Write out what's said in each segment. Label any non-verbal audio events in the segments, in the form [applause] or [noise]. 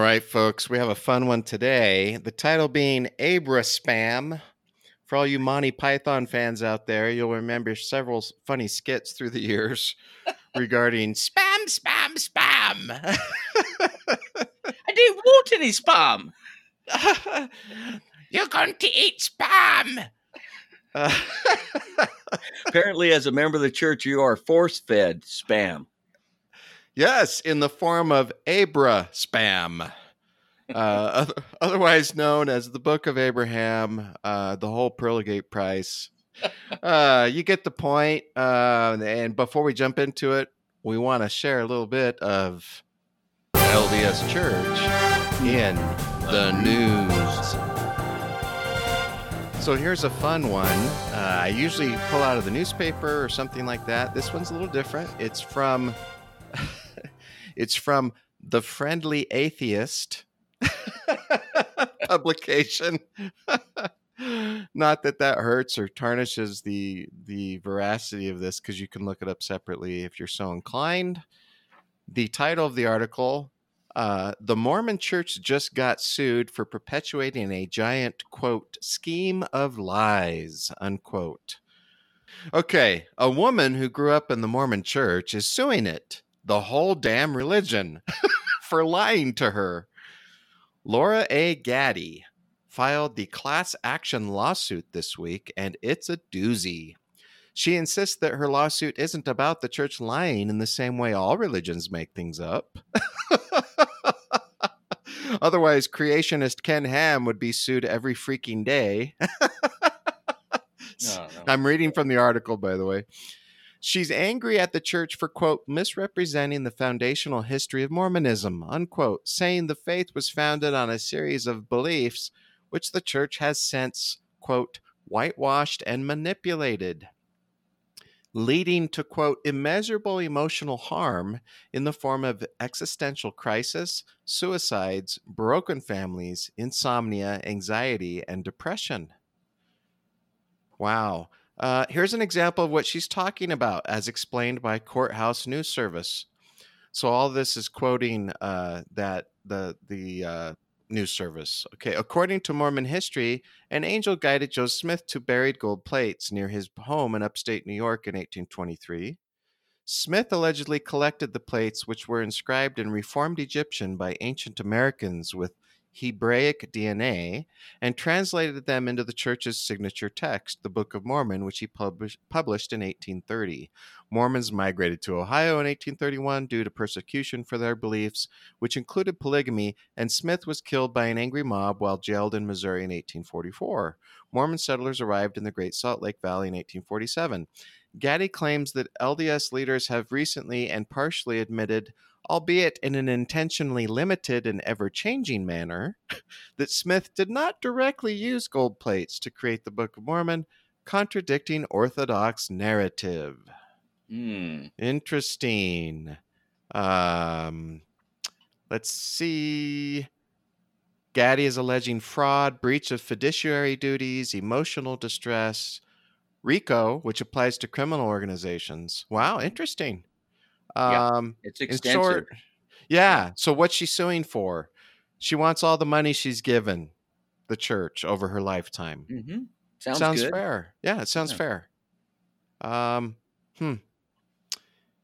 All right, folks, we have a fun one today. The title being Abra Spam. For all you Monty Python fans out there, you'll remember several funny skits through the years [laughs] regarding spam, spam, spam. I didn't want any spam. [laughs] You're going to eat spam. Uh, [laughs] Apparently, as a member of the church, you are force fed spam. Yes, in the form of Abra Spam. Uh, [laughs] otherwise known as the Book of Abraham, uh, the whole Pearlgate price. Uh, you get the point. Uh, and before we jump into it, we want to share a little bit of LDS Church in the news. So here's a fun one. Uh, I usually pull out of the newspaper or something like that. This one's a little different. It's from [laughs] it's from the Friendly Atheist [laughs] publication. [laughs] Not that that hurts or tarnishes the the veracity of this because you can look it up separately if you're so inclined. The title of the article uh, the Mormon church just got sued for perpetuating a giant, quote, scheme of lies, unquote. Okay, a woman who grew up in the Mormon church is suing it, the whole damn religion, [laughs] for lying to her. Laura A. Gaddy filed the class action lawsuit this week, and it's a doozy. She insists that her lawsuit isn't about the church lying in the same way all religions make things up. [laughs] Otherwise, creationist Ken Ham would be sued every freaking day. [laughs] No, no. I'm reading from the article, by the way. She's angry at the church for, quote, misrepresenting the foundational history of Mormonism, unquote, saying the faith was founded on a series of beliefs which the church has since, quote, whitewashed and manipulated, leading to, quote, immeasurable emotional harm in the form of existential crisis, suicides, broken families, insomnia, anxiety, and depression. Wow. Uh, here's an example of what she's talking about, as explained by Courthouse News Service. So all this is quoting uh, that the the uh, news service. Okay, according to Mormon history, an angel guided Joe Smith to buried gold plates near his home in upstate New York in 1823. Smith allegedly collected the plates, which were inscribed in Reformed Egyptian by ancient Americans with Hebraic DNA, and translated them into the church's signature text, the Book of Mormon, which he publish, published in 1830. Mormons migrated to Ohio in 1831 due to persecution for their beliefs, which included polygamy, and Smith was killed by an angry mob while jailed in Missouri in 1844. Mormon settlers arrived in the Great Salt Lake Valley in 1847. Gaddy claims that LDS leaders have recently and partially admitted, albeit in an intentionally limited and ever changing manner, [laughs] that Smith did not directly use gold plates to create the Book of Mormon, contradicting Orthodox narrative. Hmm. Interesting. Um, let's see. Gaddy is alleging fraud, breach of fiduciary duties, emotional distress, RICO, which applies to criminal organizations. Wow, interesting. Yeah, Um, It's in extensive. short, yeah. So what's she suing for? She wants all the money she's given the church over her lifetime. hmm Sounds, good. fair. Yeah, it sounds Yeah. fair. Um, hmm.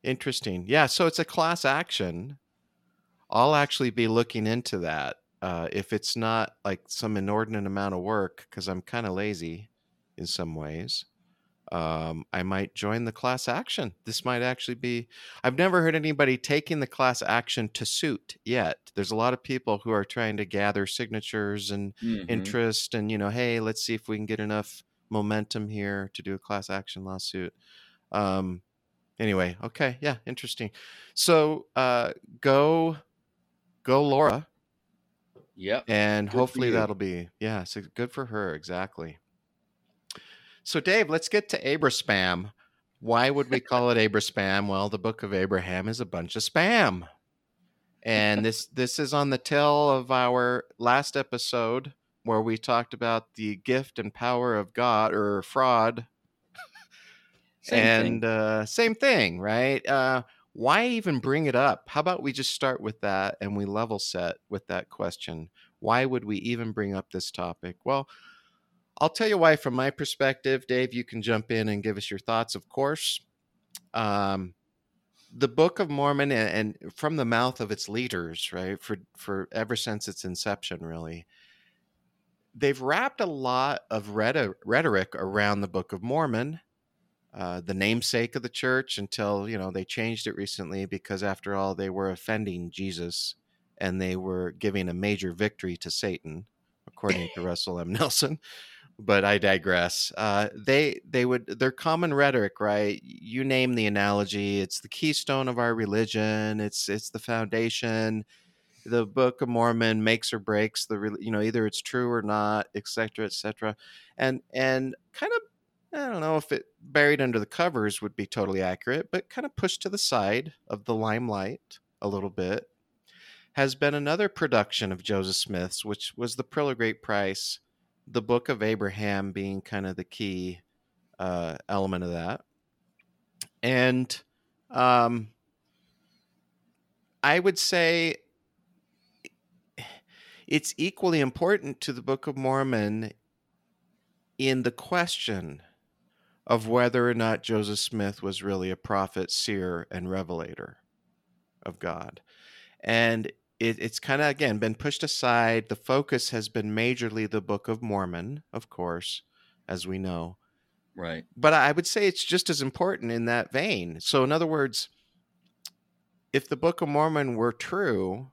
Interesting. Yeah, so it's a class action. I'll actually be looking into that. Uh, if it's not like some inordinate amount of work, because I'm kind of lazy in some ways, um, I might join the class action. This might actually be. I've never heard anybody taking the class action to suit yet. There's a lot of people who are trying to gather signatures and Mhm. interest and you know hey let's see if we can get enough momentum here to do a class action lawsuit um anyway okay yeah interesting so uh go go laura Yep. and Good hopefully that'll be yeah so good for her exactly so dave let's get to abraspam why would we call it abraspam well the book of abraham is a bunch of spam and [laughs] this this is on the tail of our last episode where we talked about the gift and power of god or fraud Same and thing. uh, same thing right uh, why even bring it up? How about we just start with that and we level set with that question? Why would we even bring up this topic? Well, I'll tell you why from my perspective. Dave, you can jump in and give us your thoughts, of course. Um, the Book of Mormon, and, and from the mouth of its leaders, right, for for ever since its inception, really, they've wrapped a lot of rhetoric around the Book of Mormon, uh, the namesake of the church, until you know they changed it recently because, after all, they were offending Jesus and they were giving a major victory to Satan, according to [coughs] Russell M. Nelson but I digress. Uh, they they would their common rhetoric, right? You name the analogy. It's the keystone of our religion. It's it's the foundation. The Book of Mormon makes or breaks the you know either it's true or not, etc., etc. And and kind of I don't know if it buried under the covers would be totally accurate, but kind of pushed to the side of the limelight a little bit has been another production of Joseph Smith's, which was the of Great Price the book of Abraham being kind of the key uh, element of that. And um, I would say it's equally important to the Book of Mormon in the question of whether or not Joseph Smith was really a prophet, seer, and revelator of God. And it, it's kind of again been pushed aside. The focus has been majorly the Book of Mormon, of course, as we know. Right. But I would say it's just as important in that vein. So, in other words, if the Book of Mormon were true,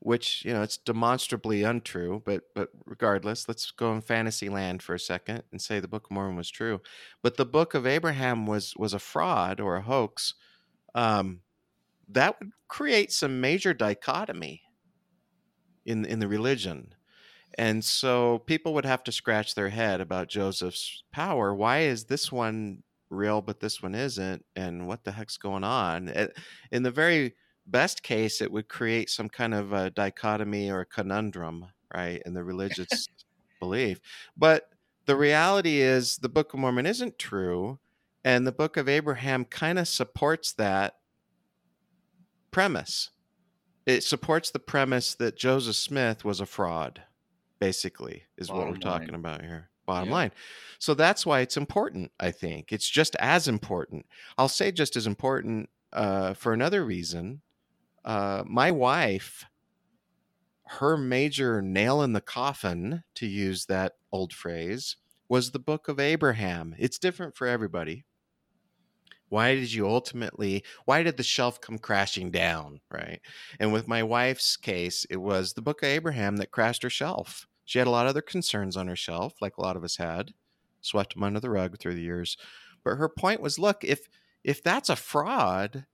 which you know it's demonstrably untrue, but but regardless, let's go in fantasy land for a second and say the Book of Mormon was true, but the Book of Abraham was was a fraud or a hoax. Um, that would create some major dichotomy in in the religion. And so people would have to scratch their head about Joseph's power. Why is this one real but this one isn't and what the heck's going on? In the very best case it would create some kind of a dichotomy or a conundrum, right, in the religious [laughs] belief. But the reality is the Book of Mormon isn't true and the Book of Abraham kind of supports that premise. It supports the premise that Joseph Smith was a fraud, basically, is Bottom what we're line. talking about here. Bottom yeah. line. So that's why it's important, I think. It's just as important. I'll say just as important uh, for another reason. Uh, my wife, her major nail in the coffin, to use that old phrase, was the book of Abraham. It's different for everybody why did you ultimately why did the shelf come crashing down right? And with my wife's case it was the book of abraham that crashed her shelf. She had a lot of other concerns on her shelf like a lot of us had swept them under the rug through the years. But her point was look if if that's a fraud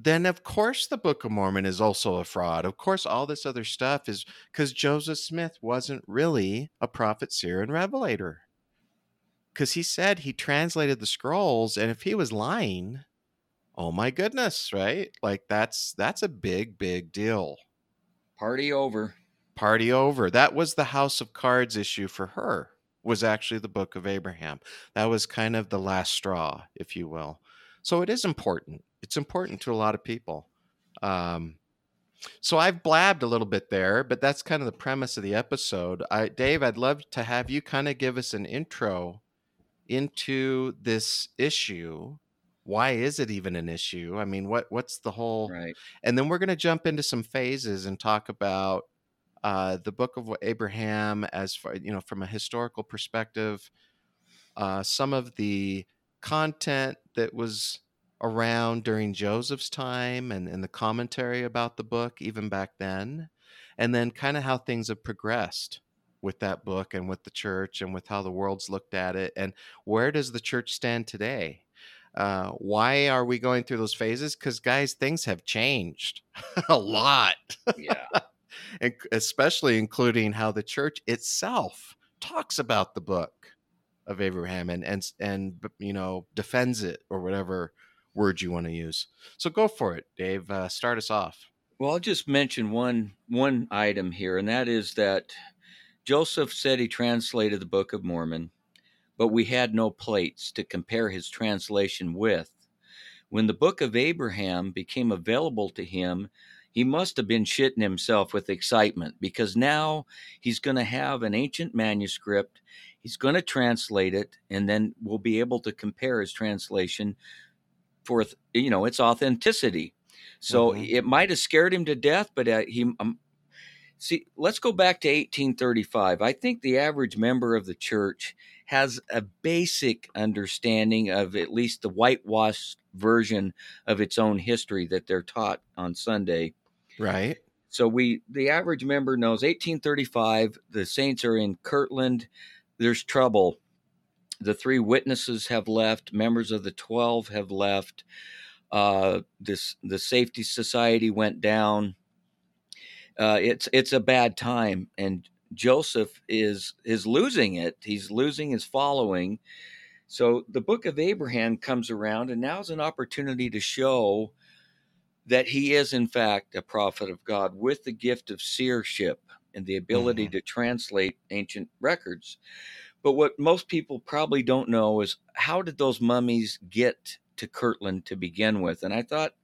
then of course the book of mormon is also a fraud. Of course all this other stuff is because joseph smith wasn't really a prophet seer and revelator because he said he translated the scrolls, and if he was lying, oh my goodness, right? Like that's that's a big, big deal. Party over. Party over. That was the House of Cards issue for her. Was actually the Book of Abraham. That was kind of the last straw, if you will. So it is important. It's important to a lot of people. Um, so I've blabbed a little bit there, but that's kind of the premise of the episode. I, Dave, I'd love to have you kind of give us an intro into this issue why is it even an issue? I mean what what's the whole right. and then we're going to jump into some phases and talk about uh, the book of abraham as far you know from a historical perspective uh, some of the content that was around during joseph's time and, and the commentary about the book even back then and then kind of how things have progressed with that book and with the church and with how the world's looked at it and where does the church stand today? Uh, why are we going through those phases? Because guys things have changed [laughs] a lot. Yeah. [laughs] And especially including how the church itself talks about the book of abraham and and and you know defends it or whatever word you want to use. So go for it dave uh, start us off. Well i'll just mention one one item here and that is that Joseph said he translated the Book of Mormon, but we had no plates to compare his translation with. when the book of Abraham became available to him, he must have been shitting himself with excitement because now he's going to have an ancient manuscript. He's going to translate it, and then we'll be able to compare his translation for you know its authenticity. So Mhm. it might have scared him to death, but uh, he um, see. Let's go back to 1835. I think the average member of the church has a basic understanding of at least the whitewashed version of its own history that they're taught on Sunday. Right. So we the average member knows 1835 the saints are in Kirtland there's trouble the three witnesses have left members of the 12 have left uh this the safety society went down uh it's it's a bad time and Joseph is is losing it he's losing his following so the book of Abraham comes around and now is an opportunity to show that he is in fact a prophet of God with the gift of seership and the ability Mhm. to translate ancient records. But what most people probably don't know is how did those mummies get to Kirtland to begin with? And I thought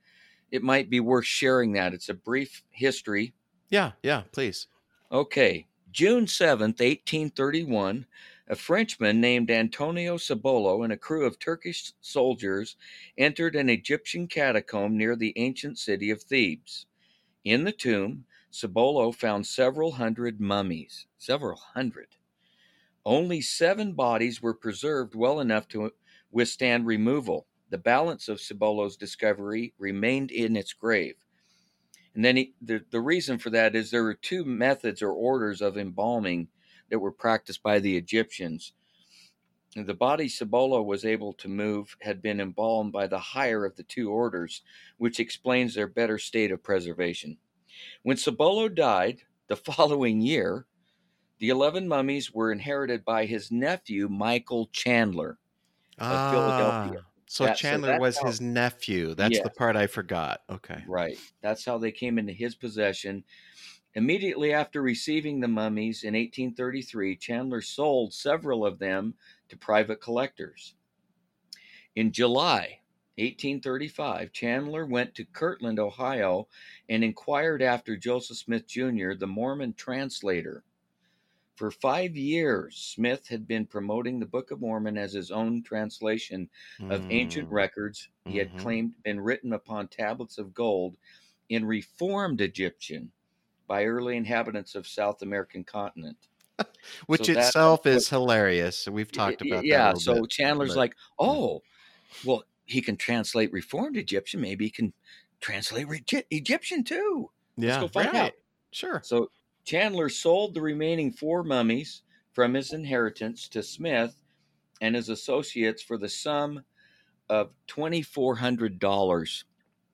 it might be worth sharing that. It's a brief history. Yeah. Yeah. Please. Okay, June 7th, 1831, a Frenchman named Antonio Cebolo and a crew of Turkish soldiers entered an Egyptian catacomb near the ancient city of Thebes. In the tomb, Cebolo found several hundred mummies, several hundred. Only seven bodies were preserved well enough to withstand removal. The balance of Cebolo's discovery remained in its grave. And then he, the, the reason for that is there were two methods or orders of embalming that were practiced by the Egyptians. The body Cebolo was able to move had been embalmed by the higher of the two orders, which explains their better state of preservation. When Cebolo died the [laughs] following year, the 11 mummies were inherited by his nephew, Michael Chandler. Of ah. Philadelphia. So That- Chandler that's was how- his nephew. That's the part I forgot. Okay. Right. That's how they came into his possession. Immediately after receiving the mummies in 1833, Chandler sold several of them to private collectors. In July 1835, Chandler went to Kirtland, Ohio, and inquired after Joseph Smith Jr., the Mormon translator. For five years, Smith had been promoting the Book of Mormon as his own translation of ancient Mm. records he had Mhm. claimed been written upon tablets of gold in reformed Egyptian by early inhabitants of South American continent. [laughs] Which so itself that's is hilarious. We've talked about yeah, that. so bit. Chandler's but- like, oh, well, he can translate reformed Egyptian. Maybe he can translate Regi- Egyptian too. yeah, Let's go find right. out. Sure. So Chandler sold the remaining four mummies from his inheritance to Smith and his associates for the sum of twenty four hundred dollars.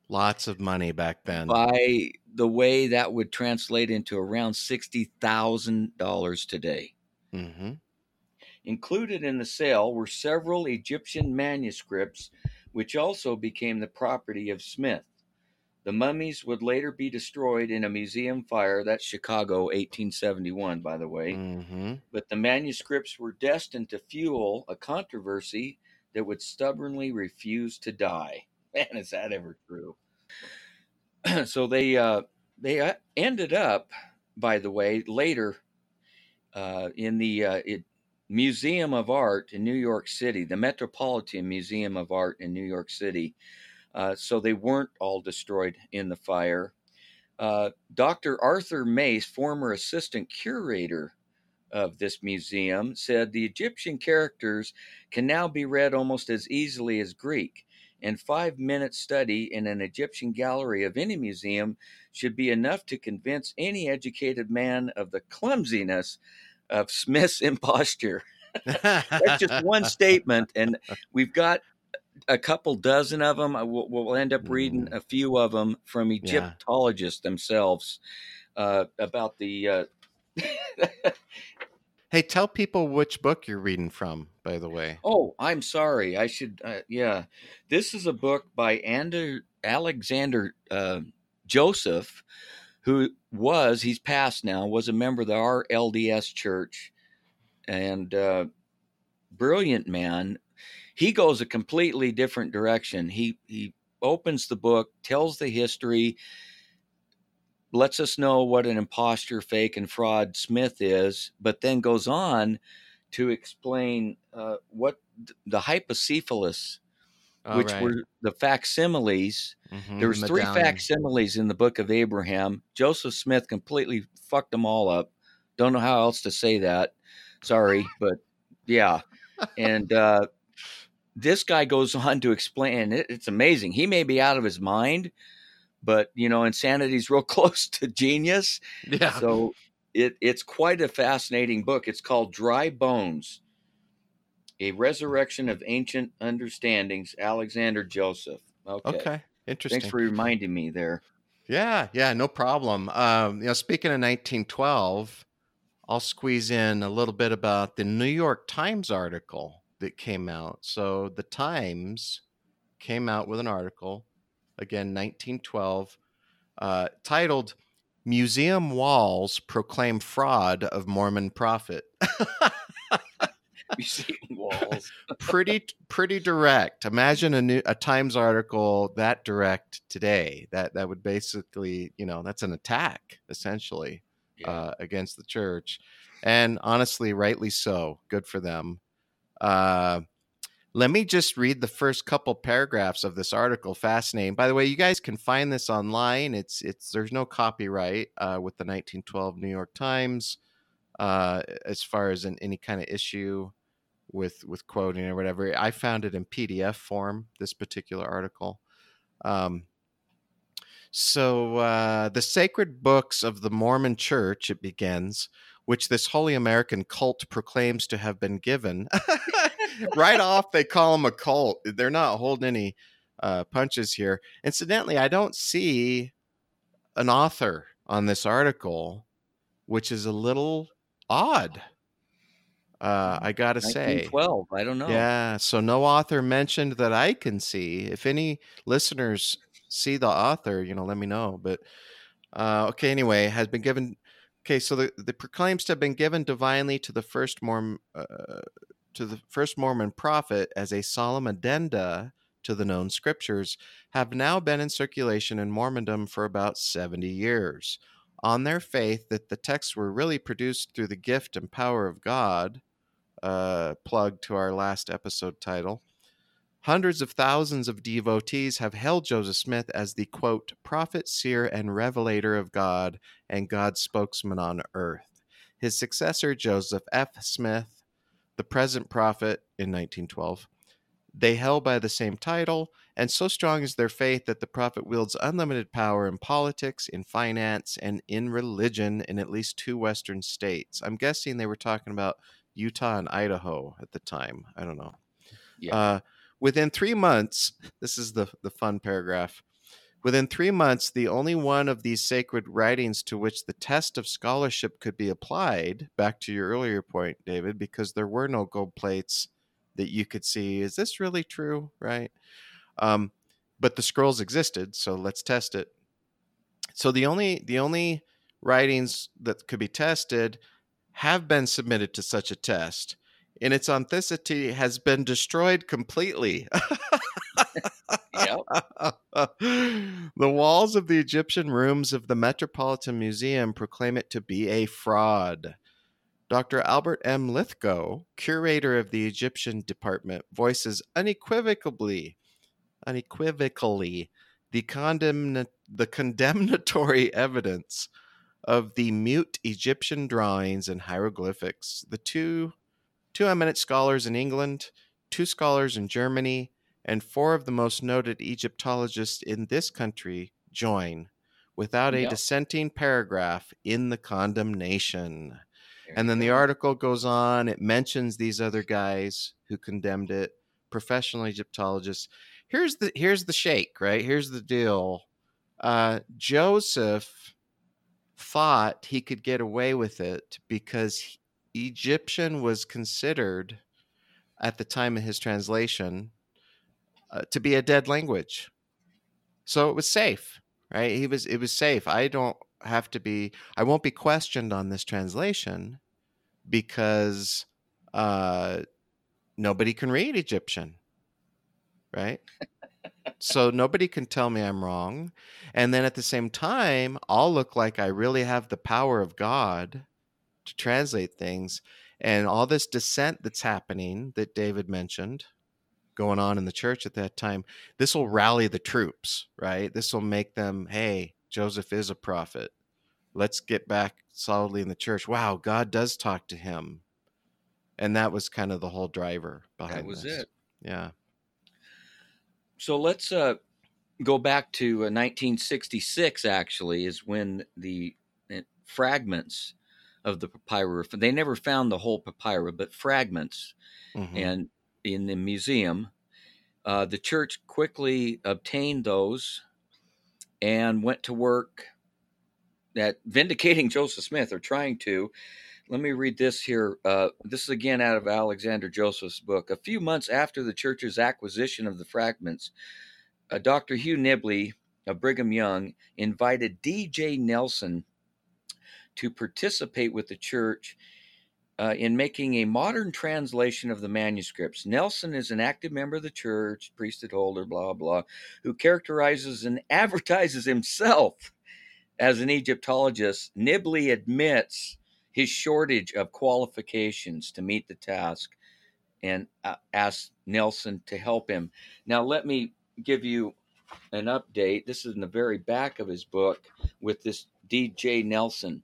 Lots of money back then. By the way, that would translate into around sixty thousand dollars today. Mm-hmm. Included in the sale were several Egyptian manuscripts, which also became the property of Smith. The mummies would later be destroyed in a museum fire. That's Chicago, 1871, by the way. hmm But the manuscripts were destined to fuel a controversy that would stubbornly refuse to die. [laughs] Man, is that ever true? [clears throat] so they uh, they uh, ended up, by the way, later uh, in the uh, it, Museum of Art in New York City, the Metropolitan Museum of Art in New York City. Uh, so they weren't all destroyed in the fire. Uh, Dr. Arthur Mace, former assistant curator of this museum, said the Egyptian characters can now be read almost as easily as Greek. And five minute study in an Egyptian gallery of any museum should be enough to convince any educated man of the clumsiness of Smith's [laughs] imposture. [laughs] That's just one statement, and we've got a couple dozen of them. We'll, we'll end up reading a few of them from Egyptologists themselves uh, about the. Uh, [laughs] Hey, tell people which book you're reading from, by the way. oh, I'm sorry. I should. Uh, yeah, this is a book by Ander, Alexander uh, Joseph, who was he's passed now was a member of the RLDS Church, and uh, brilliant man. He goes a completely different direction. He he opens the book, tells the history, lets us know what an impostor, fake, and fraud Smith is, but then goes on to explain uh, what the hypocephalus, Oh, which right. were the facsimiles. Mhm, There was three facsimiles in the book of Abraham. Joseph Smith completely fucked them all up. Don't know how else to say that. Sorry, but yeah. And uh, this guy goes [laughs] on to explain. It, it's amazing. He may be out of his mind, but you know, insanity's real [laughs] close to genius. Yeah. So it, it's quite a fascinating book. It's called Dry Bones A Resurrection of Ancient Understandings, Alexander Joseph. Okay. okay. Interesting. Thanks for reminding me there. Yeah, yeah, no problem. Um, you know, speaking of 1912, I'll squeeze in a little bit about the New York Times article that came out. So the Times came out with an article, again, 1912, uh, titled "Museum Walls Proclaim Fraud of Mormon Prophet." [laughs] Museum walls. [laughs] pretty pretty direct. Imagine a new a Times article that direct today. That that would basically, you know, that's an attack essentially Yeah. uh, against the church, and honestly, rightly so. Good for them. Uh, let me just read the first couple paragraphs of this article. Fascinating. By the way, you guys can find this online. It's it's there's no copyright uh, with the 1912 New York Times uh, as far as in any kind of issue with with quoting or whatever. I found it in PDF form. This particular article. Um, so uh, the sacred books of the Mormon Church, it begins, which this holy American cult proclaims to have been given. [laughs] [laughs] right off, they call them a cult. They're not holding any uh, punches here. Incidentally, I don't see an author on this article, which is a little odd. Uh, I gotta say, twelve. I don't know. yeah. So no author mentioned that I can see. If any listeners see the author, you know, let me know. But uh, okay, anyway, has been given. Okay, so the the proclaims to have been given divinely to the first Mormon uh, to the first Mormon prophet as a solemn addenda to the known scriptures have now been in circulation in Mormondom for about seventy years. On their faith that the texts were really produced through the gift and power of God, uh, plug to our last episode title. Hundreds of thousands of devotees have hailed Joseph Smith as the quote, prophet, seer, and revelator of God and God's spokesman on earth. His successor, Joseph F. Smith, the present prophet in 1912, they held by the same title, and so strong is their faith that the prophet wields unlimited power in politics, in finance, and in religion in at least two Western states. I'm guessing they were talking about Utah and Idaho at the time. I don't know. Yeah. Uh, within three months, this is the, the fun paragraph. Within three months, the only one of these sacred writings to which the test of scholarship could be applied, back to your earlier point, David, because there were no gold plates that you could see. Is this really true? Right. Um, but the scrolls existed, so let's test it. So the only the only writings that could be tested have been submitted to such a test, and its authenticity has been destroyed completely. Yep. [laughs] the walls of the Egyptian rooms of the Metropolitan Museum proclaim it to be a fraud. Dr. Albert M. Lythgoe, curator of the Egyptian department, voices unequivocally, unequivocally the condemn the condemnatory [laughs] evidence of the mute Egyptian drawings and hieroglyphics. The two two eminent scholars in England, two scholars in Germany, and four of the most noted Egyptologists in this country join without a Yep. dissenting paragraph in the condemnation. And then the article goes on, it mentions these other guys who condemned it, professional Egyptologists. Here's the here's the shake, right? Here's the deal. Uh, Joseph thought he could get away with it because he- Egyptian was considered at the time of his translation uh, to be a dead language. So it was safe, right? He was it was safe. I don't have to be I won't be questioned on this translation because uh nobody can read Egyptian. Right? so nobody can tell me I'm wrong. And then at the same time, I'll look like I really have the power of God to translate things. And all this dissent that's happening that David mentioned going on in the church at that time, this will rally the troops, right? This will make them, hey, Joseph is a prophet. Let's get back solidly in the church. Wow, God does talk to him. And that was kind of the whole driver behind That was this. it. Yeah. So let's uh, go back to uh, 1966. Actually, is when the uh, fragments of the papyrus. They never found the whole papyrus, but fragments, Mhm. and in the museum, uh, the church quickly obtained those and went to work at [laughs] vindicating Joseph Smith or trying to. Let me read this here. Uh, this is again out of Alexander Joseph's book. A few months after the church's acquisition of the fragments, uh, Dr. Hugh Nibley of Brigham Young invited D.J. Nelson to participate with the church uh, in making a modern translation of the manuscripts. Nelson is an active member of the church, priesthood holder, blah, blah, who characterizes and [laughs] advertises himself as an Egyptologist. Nibley admits his shortage of qualifications to meet the task and uh, asks Nelson to help him. Now, let me give you an update. This is in the very back of his book with this DJ Nelson.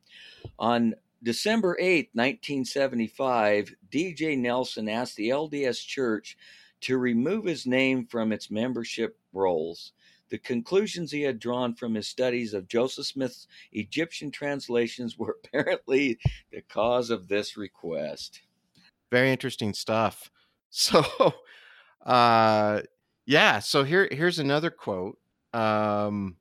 On December 8th, 1975, DJ Nelson asked the LDS Church to remove his name from its membership rolls. The conclusions he had drawn from his studies of Joseph Smith's Egyptian translations were [laughs] apparently the cause of this request. very interesting stuff [laughs] so uh yeah so here here's another quote um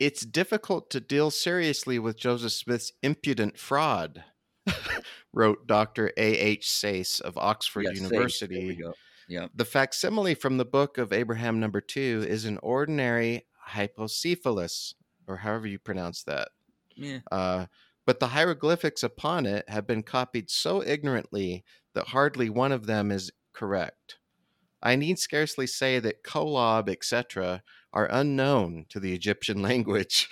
it's difficult to deal seriously with joseph smith's impudent fraud [laughs] wrote dr a h sayce of oxford Yes, university There we go. Yeah. the facsimile from the book of Abraham number two is an ordinary hypocephalus, or however you pronounce that. Yeah. Uh, but the hieroglyphics upon it have been copied so ignorantly that hardly one of them is correct. I need scarcely say that Kolob, etc., are unknown to the Egyptian [laughs] language.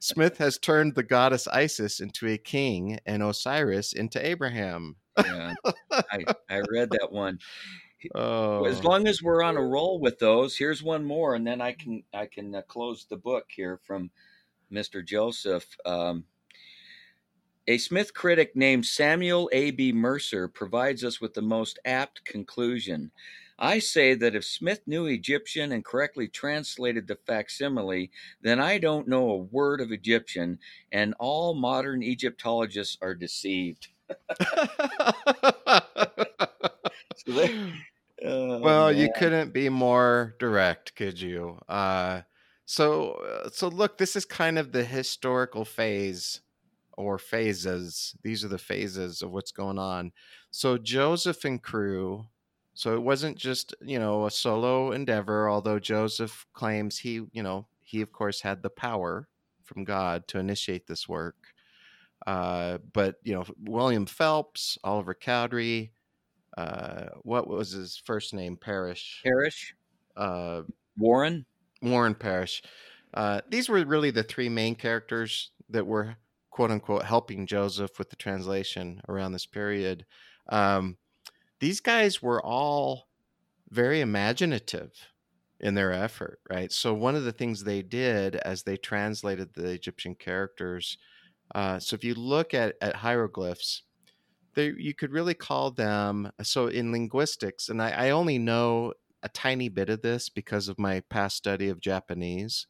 Smith has turned the goddess Isis into a king and Osiris into Abraham. yeah. I, I read that one. Oh, As long as we're on a roll with those, here's one more, and then I can I can uh, close the book here from Mr. Joseph. Um, a Smith critic named Samuel A. B. Mercer provides us with the most apt conclusion. I say that if Smith knew Egyptian and correctly translated the facsimile, then I don't know a word of Egyptian, and all modern Egyptologists are deceived. [laughs] So there- Oh, well, you couldn't be more direct, could you? Uh, so, uh, so look, this is kind of the historical phase or phases. These are the phases of what's going on. So Joseph and crew. So it wasn't just you know a solo endeavor. Although Joseph claims he, you know, he of course had the power from God to initiate this work. Uh, but you know, William Phelps, Oliver Cowdery, uh, what was his first name? Parrish. Parrish, Uh, Warren. Warren Parrish. Uh, these were really the three main characters that were quote unquote helping Joseph with the translation around this period. Um, these guys were all very imaginative in their effort, right? So, one of the things they did as they translated the Egyptian characters, uh, so if you look at, at hieroglyphs, they, you could really call them so in linguistics, and I, I only know a tiny bit of this because of my past study of Japanese.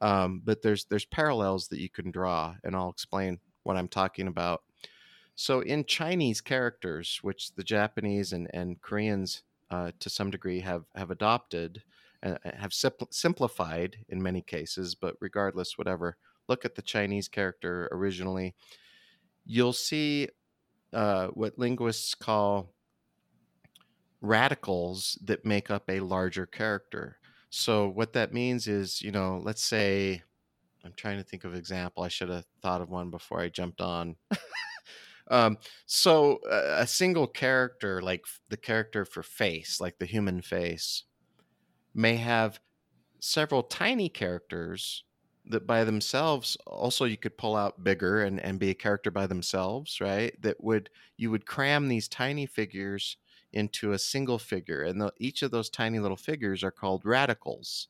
Um, but there's there's parallels that you can draw, and I'll explain what I'm talking about. So in Chinese characters, which the Japanese and, and Koreans uh, to some degree have have adopted and have simpl- simplified in many cases, but regardless, whatever. Look at the Chinese character originally. You'll see uh, what linguists call radicals that make up a larger character. So what that means is, you know, let's say I'm trying to think of example. I should have thought of one before I jumped on. [laughs] um, so a, single character, like the character for face, like the human face, may have several tiny characters that by themselves also you could pull out bigger and, and be a character by themselves right? That would you would cram these tiny figures into a single figure and the, each of those tiny little figures are called radicals.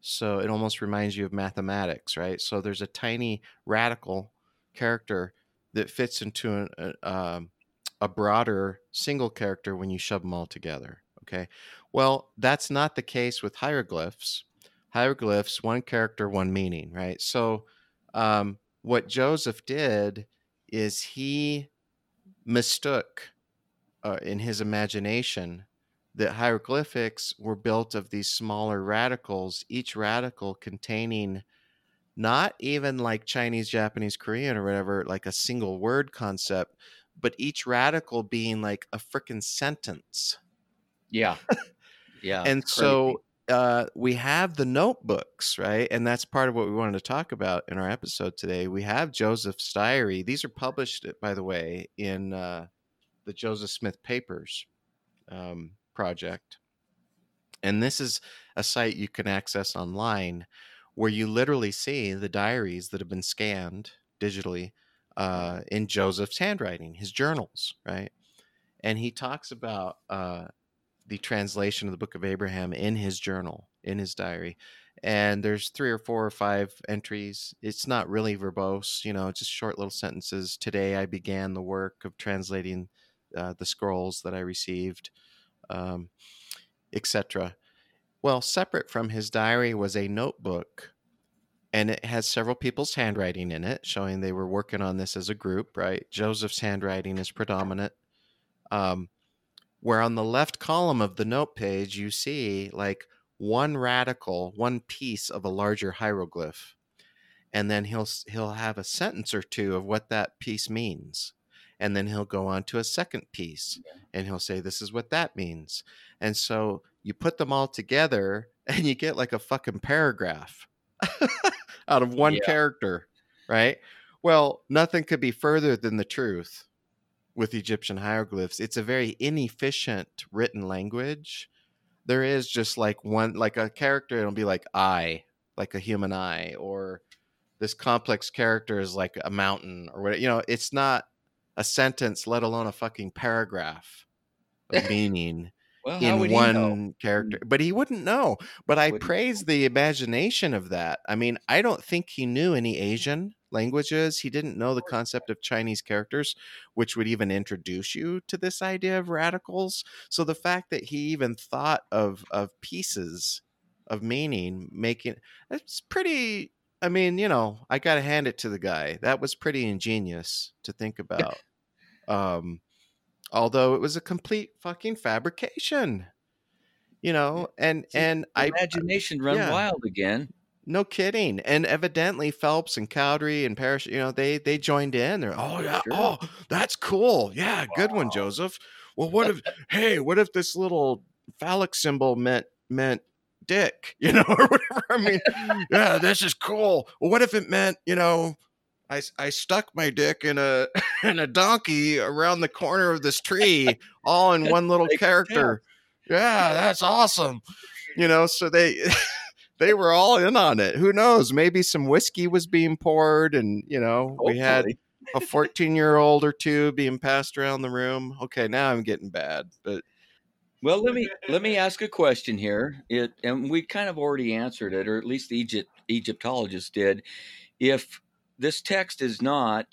So it almost reminds you of mathematics right? So there's a tiny radical character that fits into an, a, um, a broader single character when you shove them all together okay well that's not the case with hieroglyphs hieroglyphs, one character, one meaning, right? So, um, what Joseph did is he mistook uh, in his imagination that hieroglyphics were built of these smaller radicals, each radical containing not even like Chinese, Japanese, Korean, or whatever, like a single word concept, but each radical being like a freaking sentence. Yeah. Yeah. and so uh, we have the notebooks, right? And that's part of what we wanted to talk about in our episode today. We have Joseph's diary. These are published, by the way, in uh, the Joseph Smith Papers um, project. And this is a site you can access online where you literally see the diaries that have been scanned digitally uh, in Joseph's handwriting, his journals, right? And he talks about uh, the translation of the book of Abraham in his journal, in his diary. And there's three or four or five entries. It's not really verbose, you know, just short little sentences. Today I began the work of translating uh, the scrolls that I received, um, etc. Well, separate from his diary was a notebook, and it has several people's handwriting in it, showing they were working on this as a group, right? Joseph's handwriting is predominant. Um, where on the left column of the note page you see like one radical, one piece of a larger hieroglyph. And then he'll he'll have a sentence or two of what that piece means. And then he'll go on to a second piece and he'll say this is what that means. And so you put them all together [laughs] and you get like a fucking paragraph [laughs] out of one yeah. character, right? Well, nothing could be further than the truth with Egyptian hieroglyphs. It's a very inefficient written language. There is just like one, like a character, it'll be like I, like a human eye, or this complex character is like a mountain or what. You know, it's not a sentence, let alone a fucking paragraph of [laughs] meaning. Well, in one character, hmm. but he wouldn't know. But I praise the imagination of that. I mean, I don't think he knew any Asian languages. He didn't know the concept of Chinese characters, which would even introduce you to this idea of radicals. So the fact that he even thought of of pieces of meaning making it's pretty I mean, you know, I got to hand it to the guy. That was pretty ingenious to think about. um although it was a complete fucking fabrication. You know, and and I imagination run yeah. wild again. No kidding. And evidently Phelps and Cowdery and Parrish, you know, they they joined in. They're oh yeah, sure. oh that's cool. Yeah, wow. good one, Joseph. Well, what if [laughs] hey, what if this little phallic symbol meant meant dick, [laughs] you know, or whatever. I mean, yeah, this is cool. Well, what if it meant, you know, I, I stuck my dick in a [laughs] in a donkey around the corner of this tree, all in [laughs] one little character. Yeah, that's awesome. You know, so they [laughs] they were all in on it. Who knows? Maybe some whiskey was being poured, and you know, Hopefully. we had a 14 year old or two being passed around the room. Okay, now I'm getting bad, but well, let me let me ask a question here. It and we kind of already answered it, or at least the Egypt Egyptologists did. If this text is not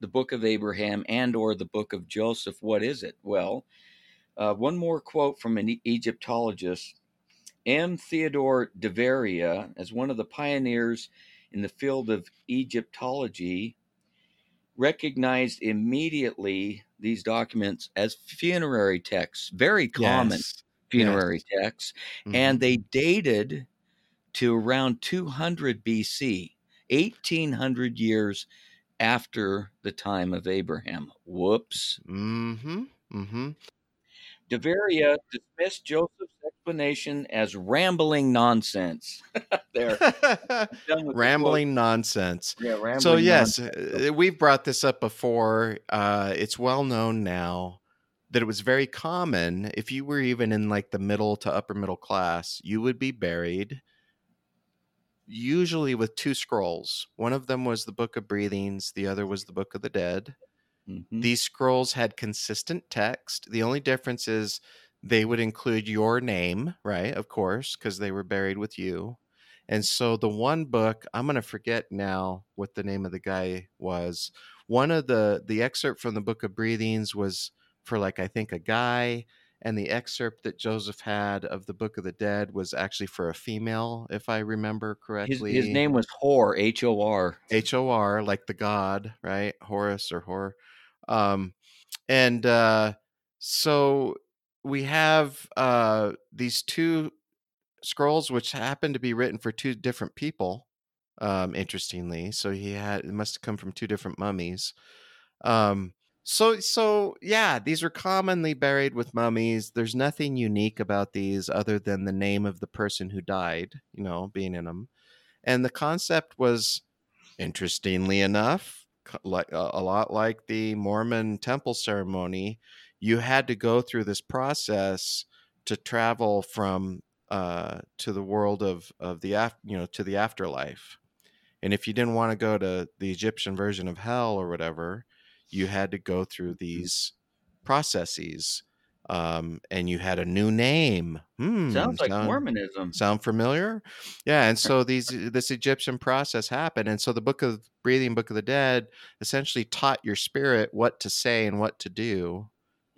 the book of Abraham and or the book of Joseph, what is it? Well, uh, one more quote from an Egyptologist M. Theodore Deveria, as one of the pioneers in the field of Egyptology, recognized immediately these documents as funerary texts, very common yes. funerary yes. texts, mm-hmm. and they dated to around 200 BC, 1800 years after the time of Abraham. Whoops. Mm-hmm. Mm-hmm. Deveria dismissed Joseph's explanation as rambling nonsense. [laughs] there, [laughs] rambling nonsense. Yeah, rambling so yes, nonsense. Uh, we've brought this up before. Uh, it's well known now that it was very common if you were even in like the middle to upper middle class, you would be buried usually with two scrolls. One of them was the Book of Breathings, the other was the Book of the Dead. Mhm. These scrolls had consistent text. The only difference is they would include your name, right? Of course, because they were buried with you. And so the one book, I'm going to forget now what the name of the guy was. One of the the excerpt from the Book of Breathings was for like I think a guy and the excerpt that Joseph had of the Book of the Dead was actually for a female, if I remember His correctly. his name was Hor, H O R. H O R, like the god, right? Horus or Hor. Um, and uh, so we have uh, these two scrolls, which happen to be written for two different people. Um, interestingly, so he had it must have come from two different mummies. Um, so so yeah, these are commonly buried with mummies. There's nothing unique about these other than the name of the person who died, you know, being in them. And the concept was interestingly enough, like a lot like the Mormon temple ceremony, you had to go through this process to travel from uh, to the world of of the af- you know to the afterlife. And if you didn't want to go to the Egyptian version of hell or whatever, you had to go through these processes. Um, and you had a new name. Hmm, Sounds like sound- Mormonism. Sound familiar? Yeah, and [laughs] so these this Egyptian process happened, and so the Book of Breathing, Book of the Dead, essentially taught your spirit what to say and what to do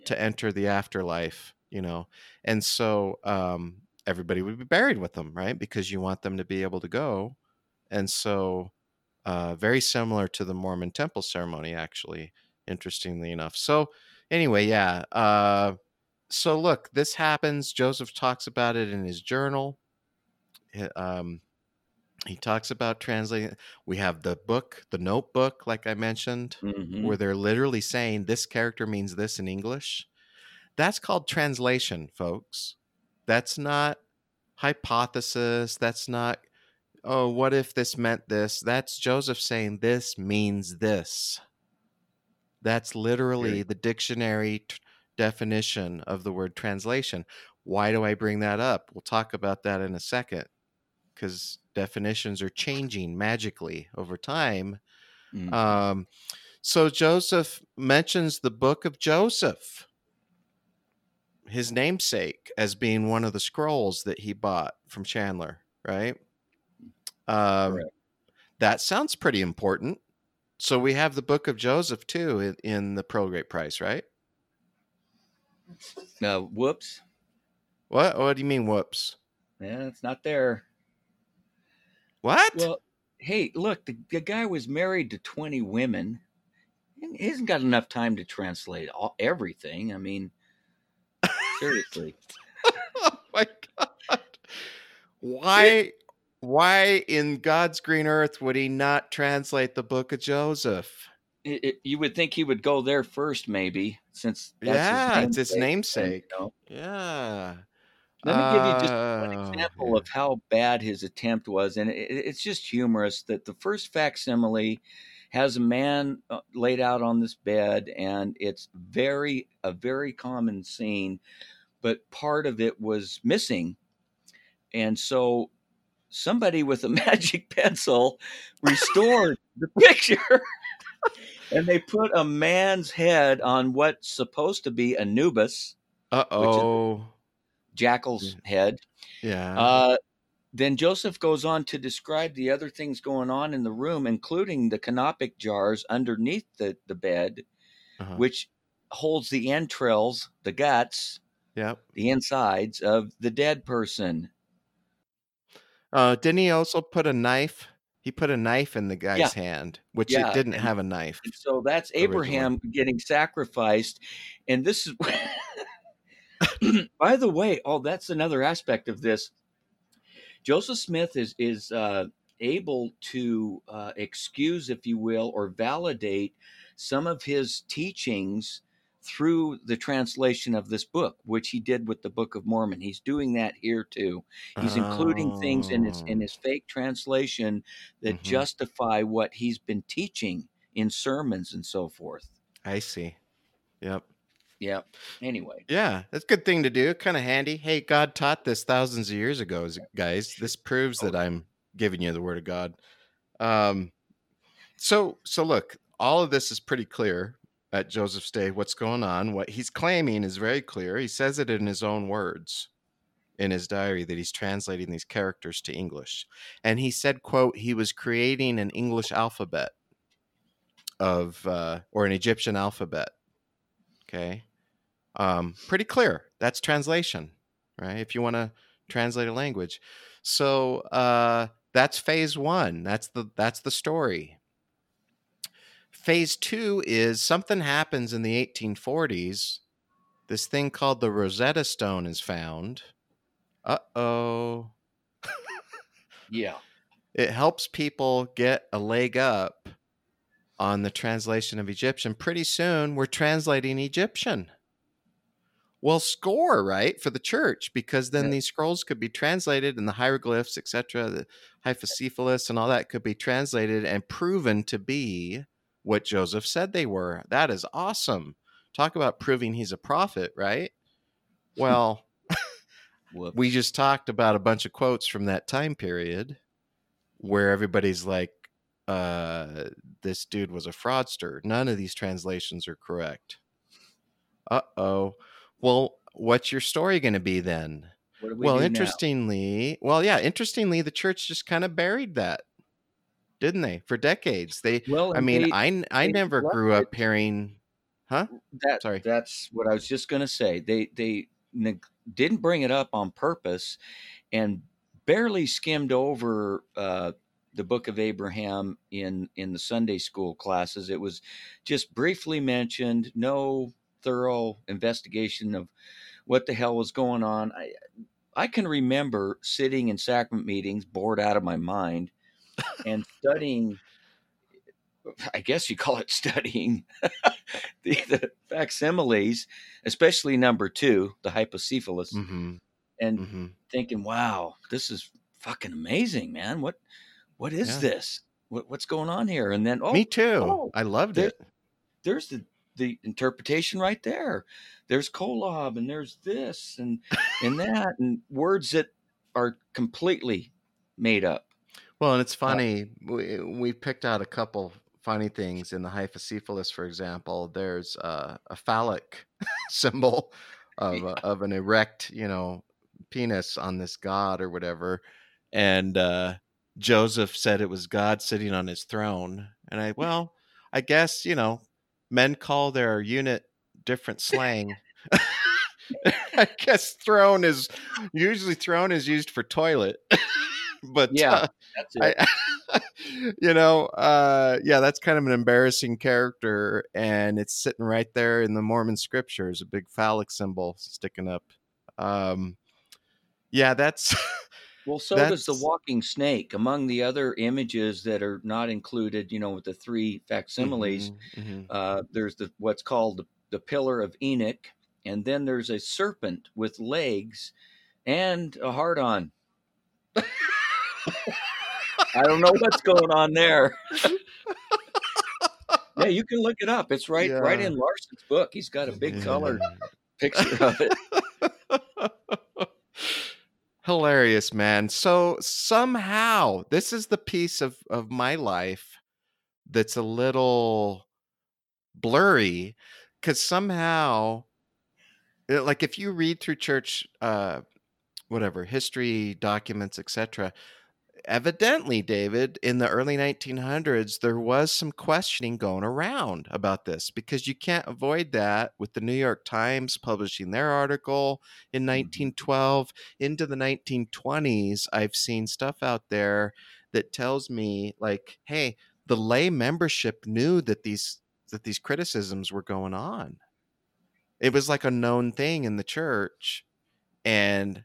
to enter the afterlife. You know, and so um, everybody would be buried with them, right? Because you want them to be able to go, and so uh, very similar to the Mormon temple ceremony, actually. Interestingly enough. So anyway, yeah. Uh, so look, this happens. Joseph talks about it in his journal. He- Um, he talks about translating. We have the book, the notebook, like I mentioned, Mhm. where they're literally saying this character means this in English. That's called translation, folks. That's not hypothesis. That's not, oh, what if this meant this? That's Joseph saying this means this. That's literally the dictionary t- definition of the word translation. Why do I bring that up? We'll talk about that in a second because definitions are changing magically over time. Mhm. Um, so Joseph mentions the book of Joseph, his namesake, as being one of the scrolls that he bought from Chandler, right? Um, Correct. that sounds pretty important. So we have the book of Joseph too in, in the Pearl Great Price, right? Uh, whoops. What? What do you mean? Whoops! Yeah, it's not there. What? Well, hey, look, the, the guy was married to 20 women. He hasn't got enough time to translate all, everything. I mean, [laughs] seriously. oh my god! Why? Why in God's green earth would he not translate the book of Joseph? It, it, you would think he would go there first, maybe, since that's Yeah, his it's his namesake. you know. Yeah. Let me give you just one Oh, example of how bad his attempt was, and it, it- it's just humorous that the first facsimile has a man uh, laid out on this bed, and it's very a very common scene, but part of it was missing, and so somebody with a [laughs] magic pencil restored the picture. And they put a man's head on what's supposed to be Anubis, Uh oh. Jackal's head, Yeah. Uh, then Joseph goes on to describe the other things going on in the room, including the canopic jars underneath the, the bed, uh-huh. which holds the entrails, the guts, Yep. the insides of the dead person. Uh, didn't he also put a knife? He put a knife in the guy's Yeah. hand, which Yeah, it didn't and- have a knife. So that's Originally. Abraham getting sacrificed. And this is, [coughs] [coughs] by the way, oh, that's another aspect of this. Joseph Smith is is uh, able to uh, excuse, if you will, or validate some of his teachings through the translation of this book, which he did with the Book of Mormon. He's doing that here too. He's including things in his in Oh. his fake translation that Mhm. justify what he's been teaching in sermons and so forth. I see. Yep. Yep. Anyway. Yeah, that's a good thing to do. Kind of handy. Hey, God taught this thousands of years ago, guys. This proves that I'm giving you the word of God. Um, so, so look, all of this is pretty clear at Joseph's day. What's going on? What he's claiming is very clear. He says it in his own words in his diary that he's translating these characters to English. And he said, "quote He was creating an English alphabet of uh, or an Egyptian alphabet." Okay, um, pretty clear. That's translation, right? If you want to translate a language, so uh, that's phase one. That's the that's the story. Phase two is something happens in the 1840s. This thing called the Rosetta Stone is found. Uh oh. yeah. It helps people get a leg up on the translation of Egyptian. Pretty soon, we're translating Egyptian. Well, score right for the church because then yeah. these scrolls could be translated and the hieroglyphs, etc., the hypocephalus and all that could be translated and proven to be what Joseph said they were. That is awesome. Talk about proving he's a prophet, right? Well, [laughs] we just talked about a bunch of quotes from that time period where everybody's like, uh, this dude was a fraudster. None of these translations are correct. Uh oh. Well, what's your story going to be then? We well, interestingly, now? well, yeah, interestingly, the church just kind of buried that, didn't they? For decades, they. Well, I mean, they, I I never grew up hearing, huh? That sorry, that's what I was just going to say. They they ne- didn't bring it up on purpose, and barely skimmed over uh, the Book of Abraham in in the Sunday school classes. It was just briefly mentioned. No thorough investigation of what the hell was going on. I I can remember sitting in sacrament meetings, bored out of my mind, and studying. I guess you call it studying [laughs] the, the, facsimiles, especially number two, the hypocephalus, mm-hmm. and mm-hmm. thinking, "Wow, this is fucking amazing, man! What what is yeah. this? What, what's going on here?" And then, oh, me too. Oh, I loved there, it. There's the the interpretation right there. There's kolob and there's this and and that and words that are completely made up. Well, and it's funny. Uh, we we picked out a couple funny things in the hypocephalus, for example. There's uh, a phallic [laughs] symbol of yeah. of an erect, you know, penis on this god or whatever, and uh, Joseph said it was God sitting on his throne. And I, [laughs] well, I guess you know men call their unit different slang. [laughs] I guess throne is usually throne is used for toilet. But yeah, uh, that's it. I, [laughs] you know, uh, yeah, that's kind of an embarrassing character, and it's sitting right there in the Mormon scriptures, a big phallic symbol sticking up. Um, yeah, that's [laughs] Well, so does the walking snake. Among the other images that are not included, you know, with the three facsimiles, mm-hmm, mm-hmm. uh, there's the what's called the, the pillar of Enoch, and then there's a serpent with legs and a heart on. [laughs] [laughs] I don't know what's going on there. [laughs] yeah, you can look it up. It's right yeah. right in Larson's book. He's got a big colored picture of it [laughs] hilarious man so somehow this is the piece of of my life that's a little blurry because somehow eh, like if you read through church uh whatever history documents etc evidently, David, in the early 1900s, there was some questioning going around about this because you can't avoid that with the New York Times publishing their article in 1912 mm-hmm. into the 1920s. I've seen stuff out there that tells me, like, hey, the lay membership knew that these that these criticisms were going on. It was like a known thing in the church. And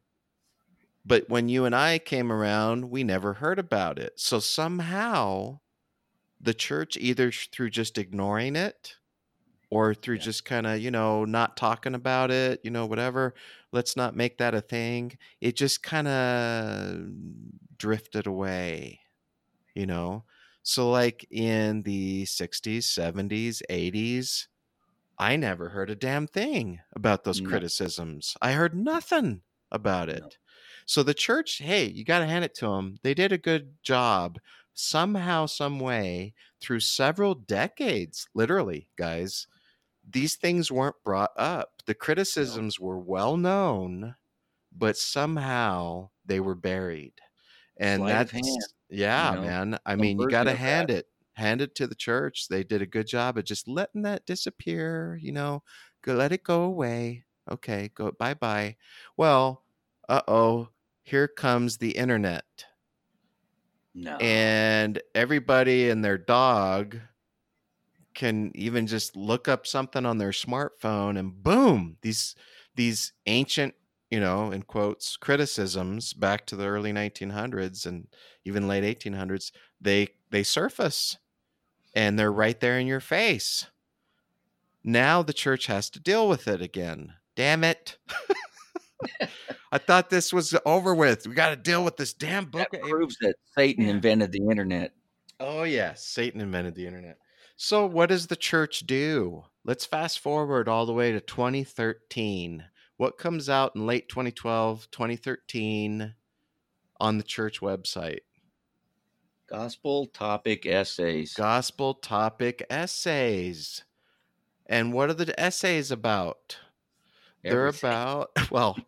but when you and I came around, we never heard about it. So somehow the church, either through just ignoring it or through yeah. just kind of, you know, not talking about it, you know, whatever, let's not make that a thing. It just kind of drifted away, you know? So, like in the 60s, 70s, 80s, I never heard a damn thing about those No. criticisms. I heard nothing about it. No. So the church, hey, you got to hand it to them. They did a good job somehow, some way, through several decades, literally, guys. These things weren't brought up. The criticisms were well known, but somehow they were buried. And that's hand, yeah, know, man. I mean, you got to of that. hand it hand it to the church. They did a good job of just letting that disappear, you know, go let it go away. Okay, go bye bye. Well, uh oh, here comes the internet. no. And everybody and their dog can even just look up something on their smartphone and boom, these these ancient, you know, in quotes, criticisms back to the early 1900s and even late 1800s, they they surface and they're right there in your face. Now the church has to deal with it again. Damn it. [laughs] I thought this was over with. We got to deal with this damn book. that proves that Satan invented the internet. Oh, yes. Satan invented the internet. So, what does the church do? Let's fast forward all the way to 2013. What comes out in late 2012, 2013 on the church website? Gospel topic essays. Gospel topic essays. And what are the essays about? They're Everything. about, [laughs] well,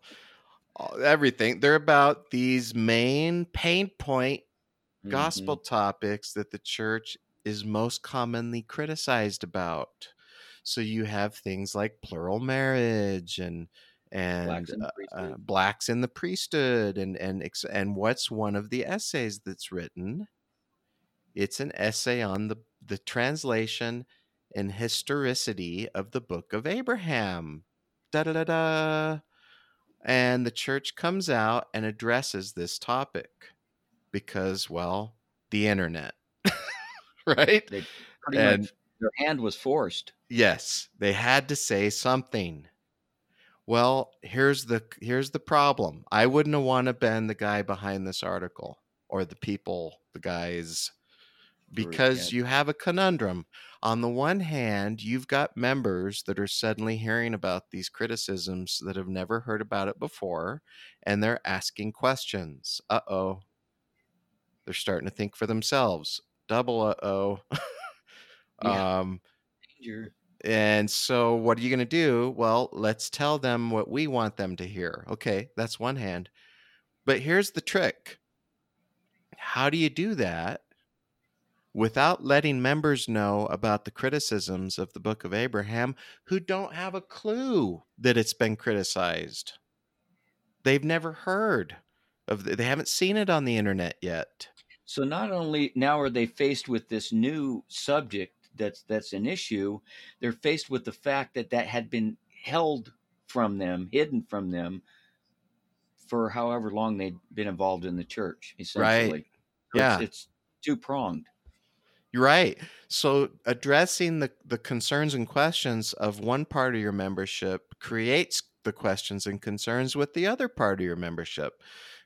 everything. They're about these main pain point Mhm. gospel topics that the church is most commonly criticized about. So you have things like plural marriage and and Blacks in the uh, uh, priesthood. blacks in the priesthood and and and what's one of the essays that's written? It's an essay on the the translation and historicity of the book of Abraham. Da da da da. And the church comes out and addresses this topic because, well, the internet, [laughs] right? They pretty And- much their hand was forced. Yes, they had to say something. Well, here's the here's the problem. I wouldn't have want to been the guy behind this article or the people, the guys, because you have a conundrum. On the one hand, you've got members that are suddenly hearing about these criticisms that have never heard about it before, and they're asking questions. Uh oh. They're starting to think for themselves. Double uh oh. [laughs] Yeah. um, Danger. and so, what are you going to do? Well, let's tell them what we want them to hear. Okay, that's one hand. But here's the trick how do you do that without letting members know about the criticisms of the book of Abraham who don't have a clue that it's been criticized? They've never heard of the, they haven't seen it on the internet yet. So not only now are they faced with this new subject that's that's an issue, they're faced with the fact that that had been held from them, hidden from them for however long they'd been involved in the church, essentially. So Yeah. It's, it's two pronged. You're right. So addressing the, the concerns and questions of one part of your membership creates the questions and concerns with the other part of your membership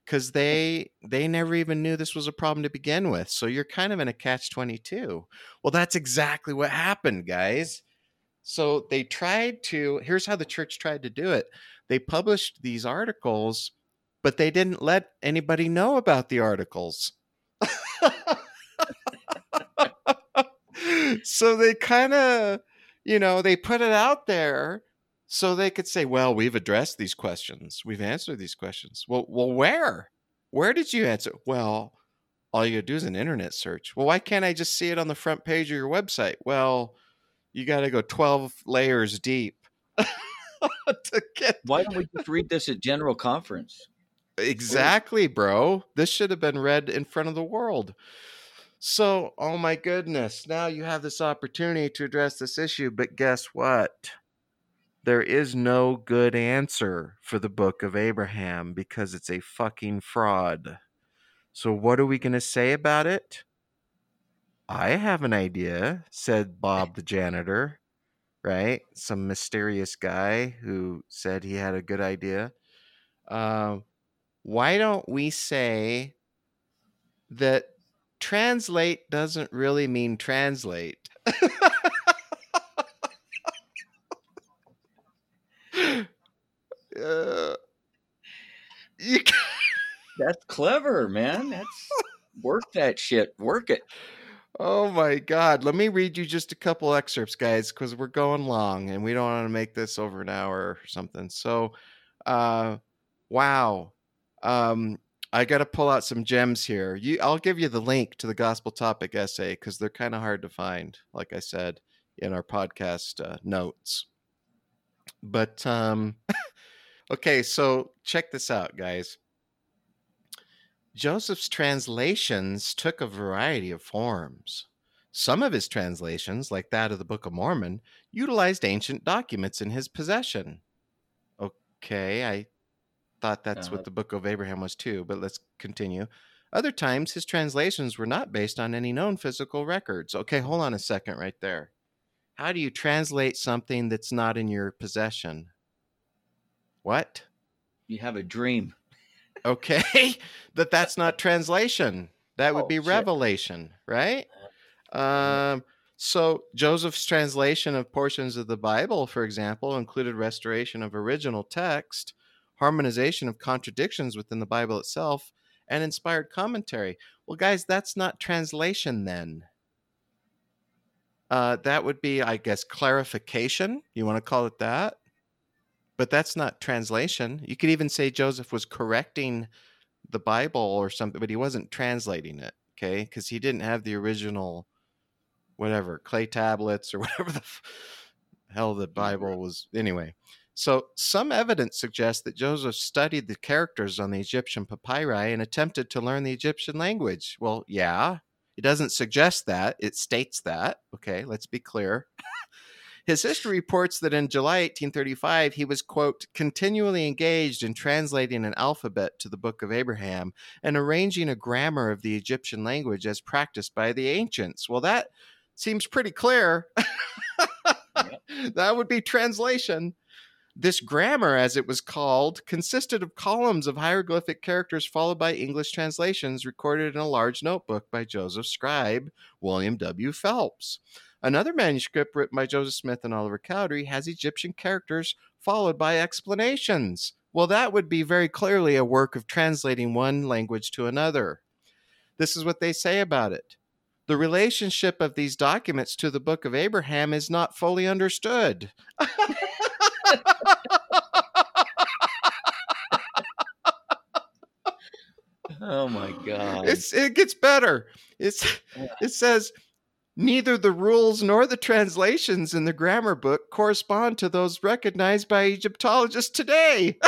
because they they never even knew this was a problem to begin with. So you're kind of in a catch 22. Well, that's exactly what happened, guys. So they tried to here's how the church tried to do it. They published these articles, but they didn't let anybody know about the articles. [laughs] so they kind of, you know, they put it out there so they could say, "Well, we've addressed these questions. We've answered these questions." Well, well, where? Where did you answer? Well, all you gotta do is an internet search. Well, why can't I just see it on the front page of your website? Well, you got to go twelve layers deep [laughs] to get Why don't we just read this at General Conference? Exactly, bro. This should have been read in front of the world. So, oh my goodness, now you have this opportunity to address this issue, but guess what? There is no good answer for the book of Abraham because it's a fucking fraud. So, what are we going to say about it? I have an idea, said Bob the janitor, right? Some mysterious guy who said he had a good idea. Um, why don't we say that translate doesn't really mean translate. [laughs] uh, That's clever, man. That's work that shit. Work it. Oh my God. Let me read you just a couple excerpts, guys, because we're going long and we don't want to make this over an hour or something. So, uh, wow. Um, I got to pull out some gems here. You, I'll give you the link to the gospel topic essay because they're kind of hard to find, like I said in our podcast uh, notes. But, um, [laughs] okay, so check this out, guys. Joseph's translations took a variety of forms. Some of his translations, like that of the Book of Mormon, utilized ancient documents in his possession. Okay, I thought that's Uh-huh. what the Book of Abraham was too, but let's continue. Other times, his translations were not based on any known physical records. Okay, hold on a second right there. How do you translate something that's not in your possession? What? You have a dream. Okay, [laughs] but that's not translation. That would Oh, be shit. revelation, right? Um, so Joseph's translation of portions of the Bible, for example, included restoration of original text, harmonization of contradictions within the Bible itself, and inspired commentary. Well, guys, that's not translation then. Uh, that would be, I guess, clarification. You want to call it that? But that's not translation. You could even say Joseph was correcting the Bible or something, but he wasn't translating it, okay? Because he didn't have the original, whatever, clay tablets or [laughs] whatever the f- hell the Bible was. Anyway, so some evidence suggests that Joseph studied the characters on the Egyptian papyri and attempted to learn the Egyptian language. Well, yeah, it doesn't suggest that, it states that. Okay, let's be clear. His history reports that in July 1835, he was, quote, continually engaged in translating an alphabet to the Book of Abraham and arranging a grammar of the Egyptian language as practiced by the ancients. Well, that seems pretty clear. [laughs] that would be translation. This grammar, as it was called, consisted of columns of hieroglyphic characters followed by English translations recorded in a large notebook by Joseph scribe William W. Phelps. Another manuscript written by Joseph Smith and Oliver Cowdery has Egyptian characters followed by explanations. Well, that would be very clearly a work of translating one language to another. This is what they say about it. The relationship of these documents to the book of Abraham is not fully understood. [laughs] Oh my god. It's it gets better. It's Yeah. it says neither the rules nor the translations in the grammar book correspond to those recognized by Egyptologists today. [laughs]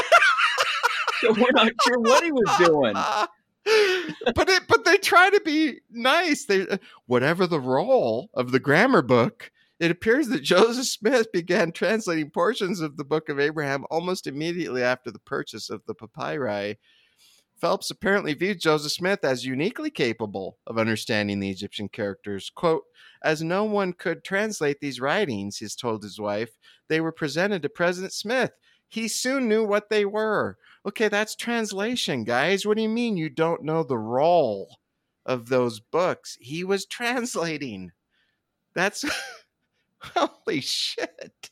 So we're not sure what he was doing. [laughs] but it but they try to be nice. They uh, whatever the role of the grammar book, it appears that Joseph Smith began translating portions of the book of Abraham almost immediately after the purchase of the papyri. Phelps apparently viewed Joseph Smith as uniquely capable of understanding the Egyptian characters. Quote, as no one could translate these writings, he's told his wife, they were presented to President Smith. He soon knew what they were. Okay, that's translation, guys. What do you mean you don't know the role of those books? He was translating. That's [laughs] holy shit.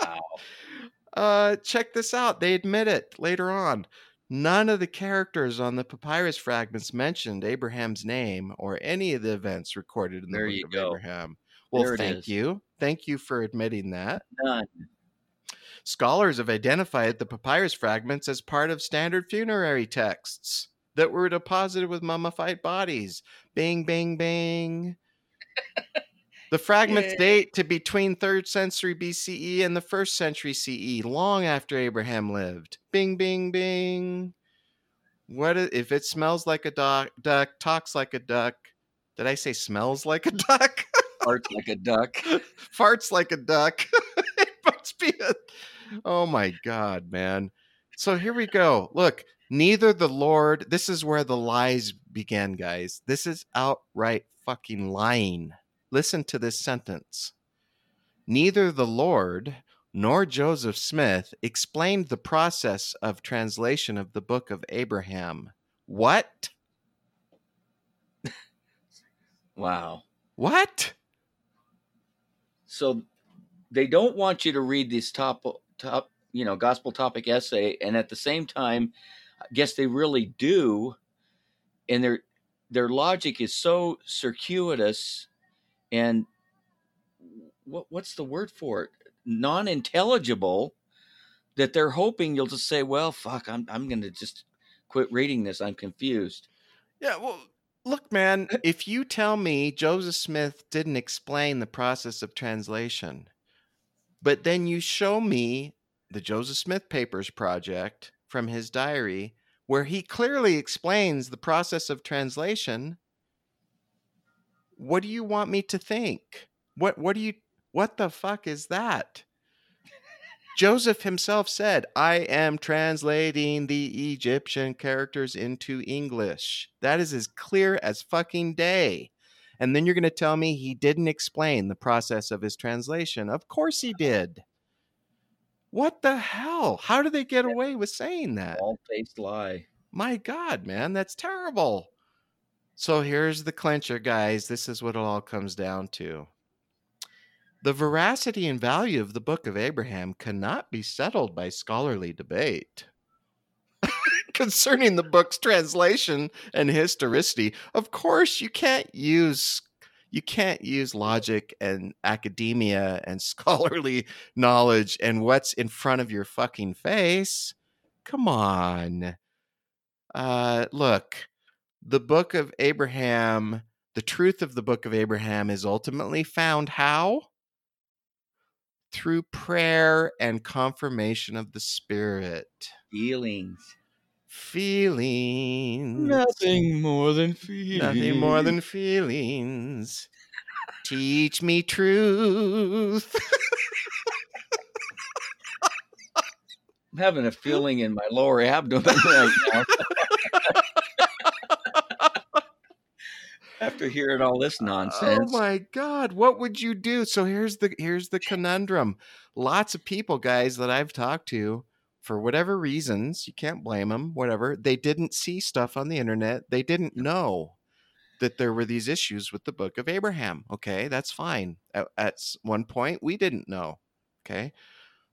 Wow. [laughs] Uh, check this out. They admit it later on. None of the characters on the papyrus fragments mentioned Abraham's name or any of the events recorded in the There book of go. Abraham. Well, There thank you. Thank you for admitting that. None. Scholars have identified the papyrus fragments as part of standard funerary texts that were deposited with mummified bodies. Bing, bing, bing. [laughs] The fragments Yay. date to between 3rd century BCE and the 1st century CE, long after Abraham lived. Bing, bing, bing. What if it smells like a duck, duck, talks like a duck? Did I say smells like a duck? [laughs] Art like a duck. farts like a duck. [laughs] it must be a. Oh my God, man. So here we go. Look, neither the Lord, this is where the lies began, guys. This is outright fucking lying. Listen to this sentence. Neither the Lord nor Joseph Smith explained the process of translation of the book of Abraham. What? [laughs] Wow. What? So they don't want you to read this top top you know gospel topic essay and at the same time I guess they really do, and their their logic is so circuitous and what what's the word for it? Non-intelligible that they're hoping you'll just say, "Well, fuck, I'm I'm going to just quit reading this. I'm confused." Yeah, well, look, man, if you tell me Joseph Smith didn't explain the process of translation, but then you show me the Joseph Smith Papers project from his diary where he clearly explains the process of translation, what do you want me to think? What what do you what the fuck is that? Joseph himself said, I am translating the Egyptian characters into English. That is as clear as fucking day. And then you're going to tell me he didn't explain the process of his translation. Of course he did. What the hell? How do they get away with saying that? All faced lie. My God, man, that's terrible. So here's the clincher, guys. This is what it all comes down to. The veracity and value of the Book of Abraham cannot be settled by scholarly debate. [laughs] Concerning the book's translation and historicity, of course, you can't use you can't use logic and academia and [laughs] scholarly knowledge and what's in front of your fucking face. Come on. Uh, look, the book of Abraham, the truth of the book of Abraham is ultimately found how? through prayer and confirmation of the Spirit. Feelings. Feelings. Nothing more than feelings. Nothing more than feelings. Teach me truth. I'm having a feeling in my lower abdomen [laughs] right now. [laughs] After hearing all this oh nonsense. Oh my god, what would you do? So here's the here's the conundrum. Lots of people guys that I've talked to for whatever reasons, you can't blame them, whatever. They didn't see stuff on the internet. They didn't know that there were these issues with the book of Abraham. Okay, that's fine. At, at one point, we didn't know. Okay.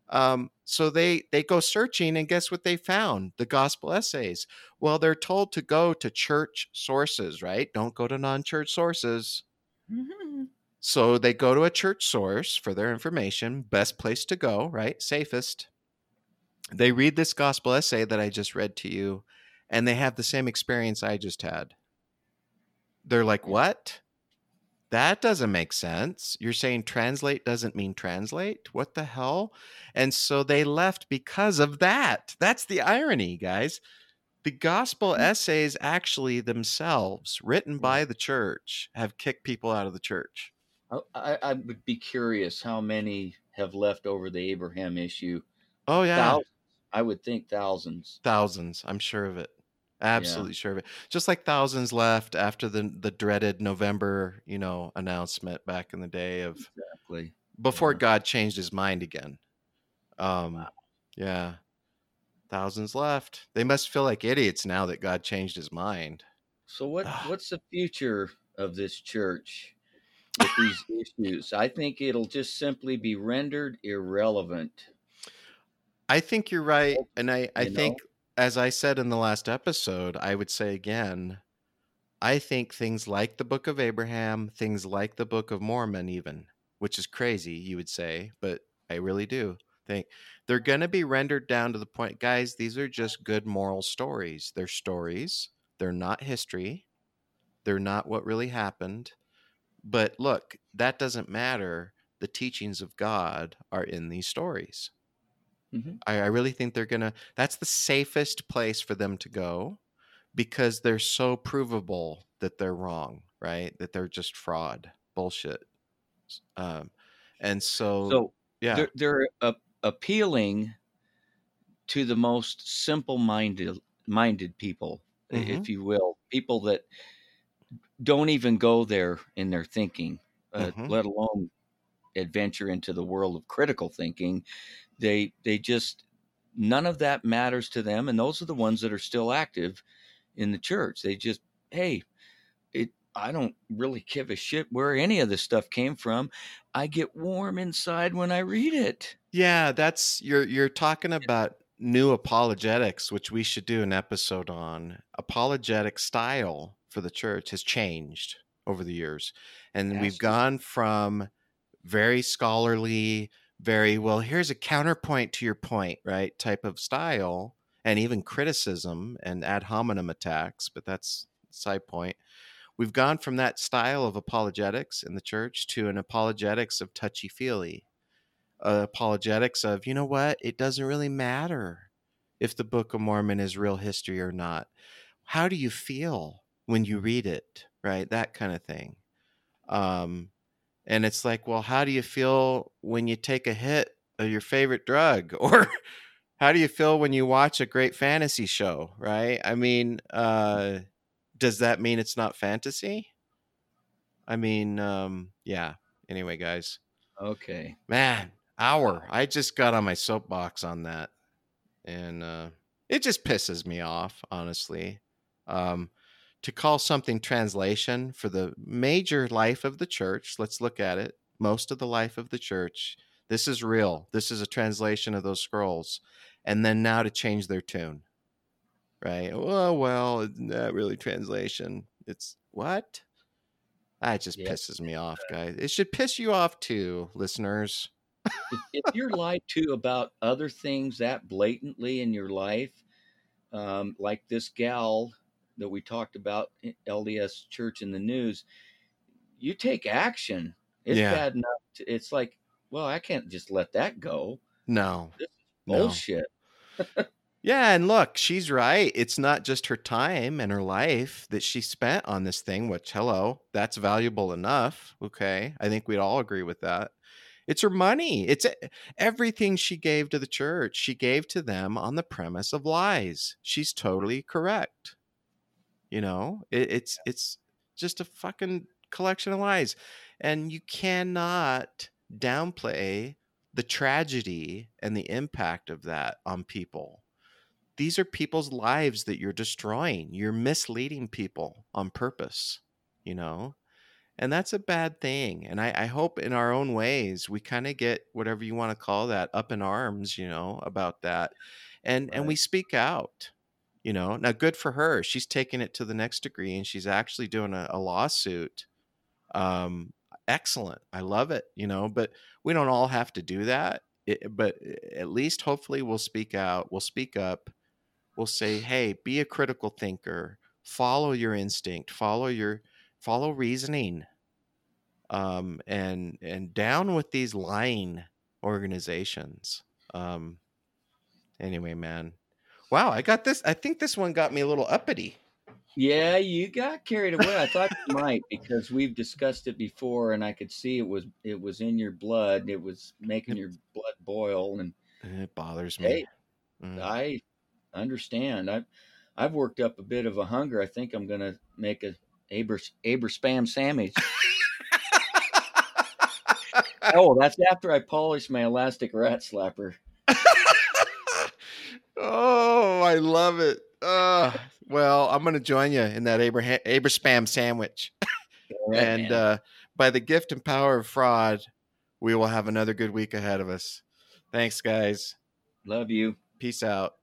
Um, so they they go searching, and guess what they found? The gospel essays. Well, they're told to go to church sources, right? Don't go to non-church sources. Mm-hmm. So they go to a church source for their information. Best place to go, right? Safest. They read this gospel essay that I just read to you, and they have the same experience I just had. They're like, "What? That doesn't make sense. You're saying translate doesn't mean translate? What the hell? And so they left because of that. That's the irony, guys. The gospel mm. essays actually themselves, written by the church, have kicked people out of the church. I, I would be curious how many have left over the Abraham issue. Oh, yeah. Thousands. I would think thousands. Thousands. I'm sure of it. Absolutely yeah. sure of it. Just like thousands left after the the dreaded November, you know, announcement back in the day of exactly before yeah. God changed his mind again. Um, wow. yeah, thousands left. They must feel like idiots now that God changed his mind. So what what's the future of this church with these issues? I think it'll just simply be rendered irrelevant. I think you're right, and I I you think know? As I said in the last episode, I would say again, I think things like the Book of Abraham, things like the Book of Mormon, even, which is crazy, you would say, but I really do think they're going to be rendered down to the point, guys, these are just good moral stories. They're stories, they're not history, they're not what really happened. But look, that doesn't matter. The teachings of God are in these stories. Mm-hmm. I, I really think they're gonna. That's the safest place for them to go because they're so provable that they're wrong, right? That they're just fraud, bullshit. Um, and so, so yeah, they're, they're uh, appealing to the most simple-minded minded people, mm-hmm. if you will, people that don't even go there in their thinking, uh, mm-hmm. let alone adventure into the world of critical thinking they they just none of that matters to them and those are the ones that are still active in the church. They just hey it i don't really give a shit where any of this stuff came from. I get warm inside when i read it. Yeah that's you're you're talking about new apologetics, which we should do an episode on, apologetic style for the church has changed over the years. And Has we've gone from very scholarly, very well, here's a counterpoint to your point, right? Type of style, and even criticism and ad hominem attacks, but that's side point. We've gone from that style of apologetics in the church to an apologetics of touchy feely, uh, apologetics of, you know what, it doesn't really matter if the Book of Mormon is real history or not. How do you feel when you read it, right? That kind of thing. Um, and it's like, well, how do you feel when you take a hit of your favorite drug? [laughs] Or how do you feel when you watch a great fantasy show, right? I mean, uh, does that mean it's not fantasy? I mean, um, yeah. Anyway, guys, Okay. man, hour. I just got on my soapbox on that, and uh, it just pisses me off, honestly. Um, to call something translation for the major life of the church, let's look at it. Most of the life of the church. This is real. This is a translation of those scrolls. And then now to change their tune. Right? Oh, well, it's not really translation. It's what? That just Yeah. pisses me off, guys. It should piss you off too, listeners. if, if you're lied to about other things that blatantly in your life, um, like this gal that we talked about, LDS Church in the news, you take action. It's Yeah. bad enough. To, it's like, well, I can't just let that go. No. No. Bullshit. [laughs] Yeah, and look, she's right. It's not just her time and her life that she spent on this thing, which, hello, that's valuable enough. Okay. I think we'd all agree with that. It's her money. It's everything she gave to the church. She gave to them on the premise of lies. She's totally correct. You know, it, it's it's just a fucking collection of lies, and you cannot downplay the tragedy and the impact of that on people these are people's lives that you're destroying. You're misleading people on purpose, you know? And that's a bad thing. And I, I hope in our own ways we kind of get whatever you want to call that up in arms, you know, about that. And and we speak out. You know, now good for her. She's taking it to the next degree and she's actually doing a, a lawsuit. Um, excellent. I love it, you know, but we don't all have to do that. It, but at least hopefully we'll speak out, we'll speak up we'll say, "Hey, be a critical thinker. Follow your instinct. Follow your follow reasoning. Um, and and down with these lying organizations." Um, anyway, man. Wow, I got this. I think this one got me a little uppity. Yeah, you got carried away. I thought you might because we've discussed it before, and I could see it was it was in your blood. It was making your blood boil, and It bothers me. hey, Mm. I understand. I've I've worked up a bit of a hunger. I think I'm gonna make a Aber Aber spam sandwich. [laughs] oh, that's after I polish my elastic rat slapper. Oh, I love it. Uh, well, I'm going to join you in that Abraham Aberspam sandwich. Right, and uh, by the gift and power of fraud, we will have another good week ahead of us. Thanks, guys. love you. Peace out.